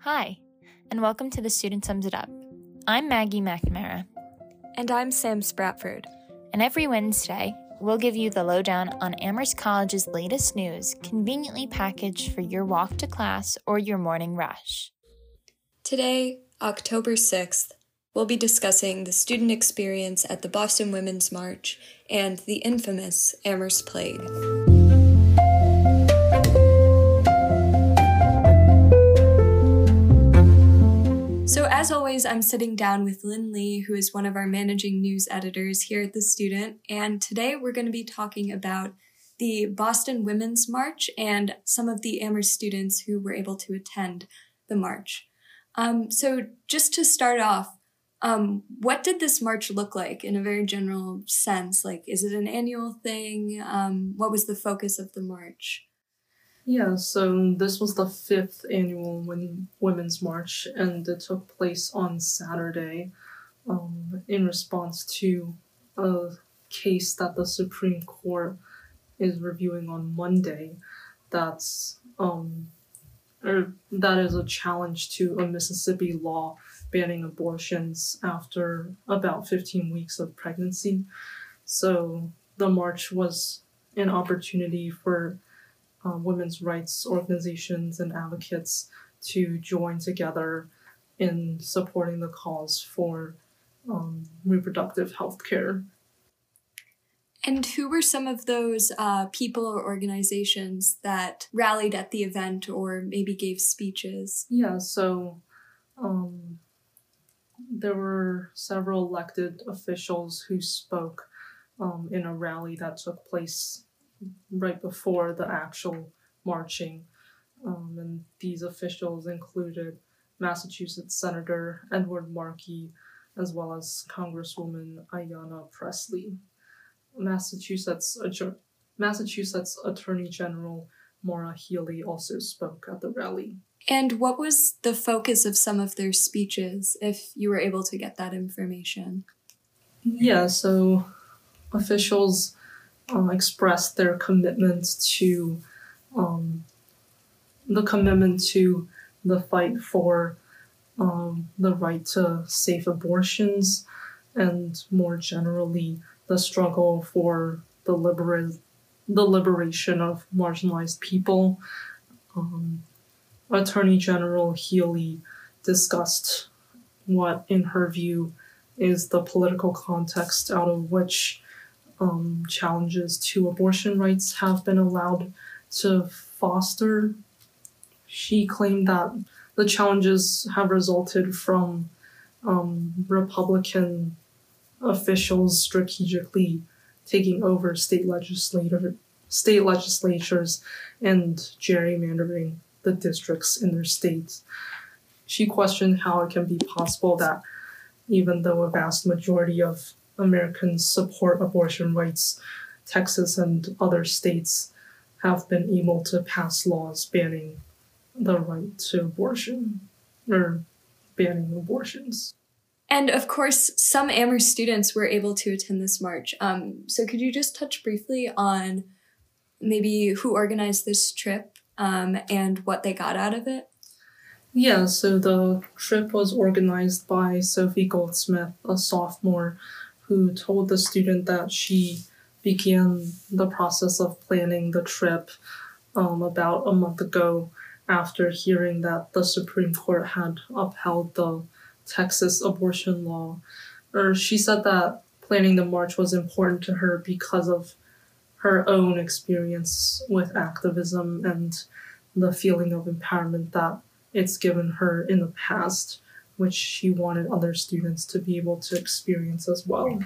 Hi, and welcome to the Student Sums It Up. I'm Maggie McNamara, And I'm Sam Spratford. and every Wednesday, we'll give you the lowdown on Amherst College's latest news, conveniently packaged for your walk to class or your morning rush. Today, October 6th, we'll be discussing the student experience at the Boston Women's March and the infamous Amherst Plague. So, as always, I'm sitting down with Lynn Lee, who is one of our managing news editors here at The Student, and today we're going to be talking about the Boston Women's March and some of the Amherst students who were able to attend the march. Um, so, just to start off, um, what did this march look like in a very general sense? Like, is it an annual thing? Um, what was the focus of the march? Yeah, so this was the fifth annual Win- Women's March, and it took place on Saturday um, in response to a case that the Supreme Court is reviewing on Monday. That's um, or that is a challenge to a Mississippi law banning abortions after about 15 weeks of pregnancy. So the march was an opportunity for uh, women's rights organizations and advocates to join together in supporting the cause for um, reproductive health care. And who were some of those uh, people or organizations that rallied at the event or maybe gave speeches? Yeah, so um, there were several elected officials who spoke um, in a rally that took place right before the actual marching. Um, and these officials included Massachusetts Senator Edward Markey, as well as Congresswoman Ayanna Presley. Massachusetts, Massachusetts Attorney General Maura Healey also spoke at the rally. And what was the focus of some of their speeches, if you were able to get that information? Yeah, so officials expressed their commitment to um, the commitment to the fight for um, the right to safe abortions and more generally the struggle for the libera- the liberation of marginalized people. Um, Attorney General Healey discussed what, in her view, is the political context out of which um, challenges to abortion rights have been allowed to foster. She claimed that the challenges have resulted from um, Republican officials strategically taking over state legislator state legislatures and gerrymandering the districts in their states. She questioned how it can be possible that even though a vast majority of Americans support abortion rights, Texas and other states have been able to pass laws banning the right to abortion or banning abortions. And of course, some Amherst students were able to attend this march. Um, so, could you just touch briefly on maybe who organized this trip um, and what they got out of it? Yeah, so the trip was organized by Sophie Goldsmith, a sophomore, who told the student that she began the process of planning the trip um, about a month ago after hearing that the Supreme Court had upheld the Texas abortion law. Or she said that planning the march was important to her because of her own experience with activism and the feeling of empowerment that it's given her in the past, which she wanted other students to be able to experience as well.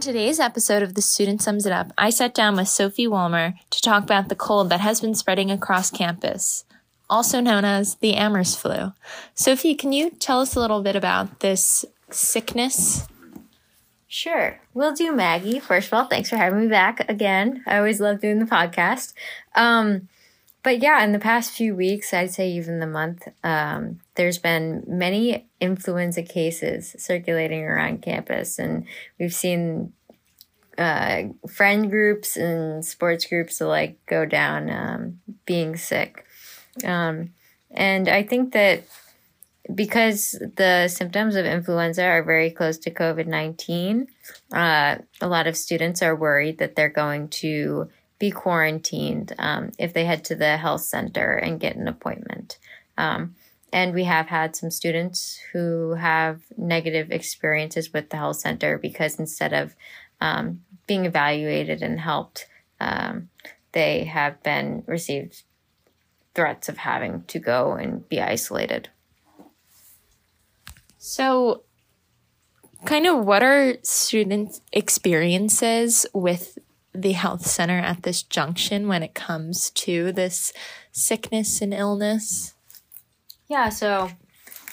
On today's episode of The Student Sums It Up, I sat down with Sophie Walmer to talk about the cold that has been spreading across campus, also known as the Amherst flu. Sophie, can you tell us a little bit about this sickness? Sure. we'll do, Maggie. First of all, thanks for having me back again. I always love doing the podcast. Um, but yeah, in the past few weeks, I'd say even the month, um, there's been many influenza cases circulating around campus, and we've seen uh, friend groups and sports groups alike go down um, being sick. Um, and I think that because the symptoms of influenza are very close to COVID 19, uh, a lot of students are worried that they're going to be quarantined um, if they head to the health center and get an appointment. Um, and we have had some students who have negative experiences with the health center because instead of um, being evaluated and helped, um, they have been received threats of having to go and be isolated. So, kind of what are students' experiences with the health center at this junction when it comes to this sickness and illness? Yeah, so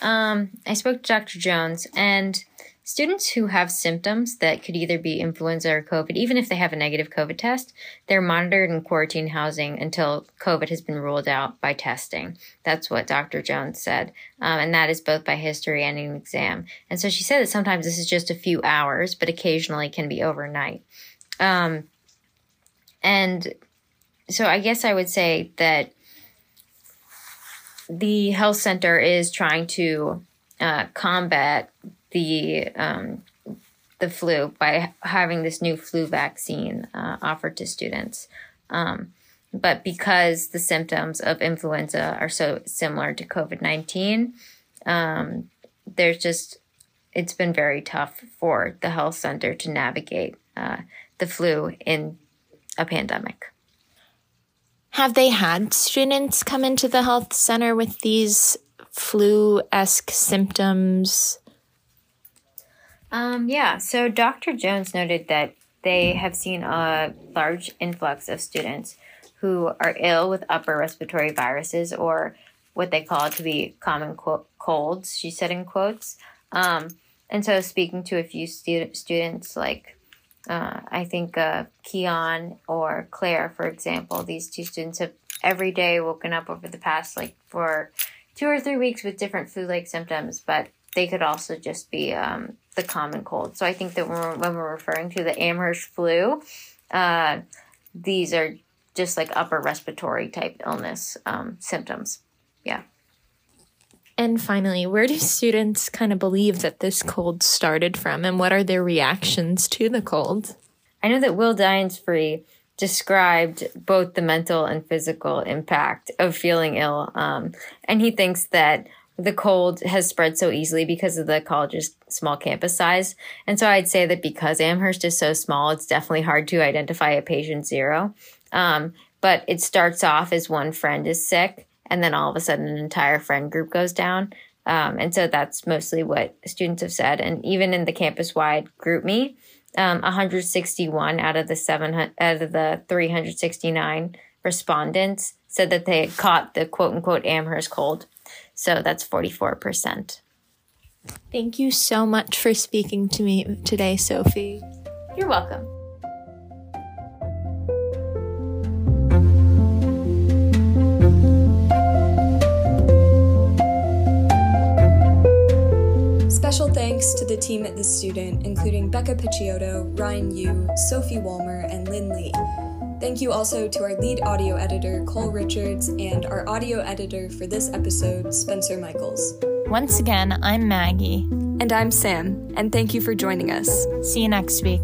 um, I spoke to Dr. Jones, and Students who have symptoms that could either be influenza or COVID, even if they have a negative COVID test, they're monitored in quarantine housing until COVID has been ruled out by testing. That's what Dr. Jones said. Um, and that is both by history and an exam. And so she said that sometimes this is just a few hours, but occasionally can be overnight. Um, and so I guess I would say that the health center is trying to uh, combat the um, the flu by having this new flu vaccine uh, offered to students. Um, but because the symptoms of influenza are so similar to COVID 19, um, there's just, it's been very tough for the health center to navigate uh, the flu in a pandemic. Have they had students come into the health center with these flu esque symptoms? Um, yeah, so Dr. Jones noted that they have seen a large influx of students who are ill with upper respiratory viruses or what they call to be common colds, she said in quotes. Um, and so, speaking to a few stu- students, like uh, I think uh, Keon or Claire, for example, these two students have every day woken up over the past like for two or three weeks with different flu like symptoms, but they could also just be um, the common cold. So I think that when we're, when we're referring to the Amherst flu, uh, these are just like upper respiratory type illness um, symptoms. Yeah. And finally, where do students kind of believe that this cold started from, and what are their reactions to the cold? I know that Will Free described both the mental and physical impact of feeling ill, um, and he thinks that the cold has spread so easily because of the college's small campus size. And so I'd say that because Amherst is so small, it's definitely hard to identify a patient zero. Um, but it starts off as one friend is sick, and then all of a sudden an entire friend group goes down. Um, and so that's mostly what students have said. And even in the campus wide GroupMe, um, 161 out of the 700, out of the 369 respondents said that they had caught the quote unquote Amherst cold. So that's 44%. Thank you so much for speaking to me today, Sophie. You're welcome. Special thanks to the team at The Student, including Becca Picciotto, Ryan Yu, Sophie Walmer, and Lynn Lee. Thank you also to our lead audio editor, Cole Richards, and our audio editor for this episode, Spencer Michaels. Once again, I'm Maggie. And I'm Sam, and thank you for joining us. See you next week.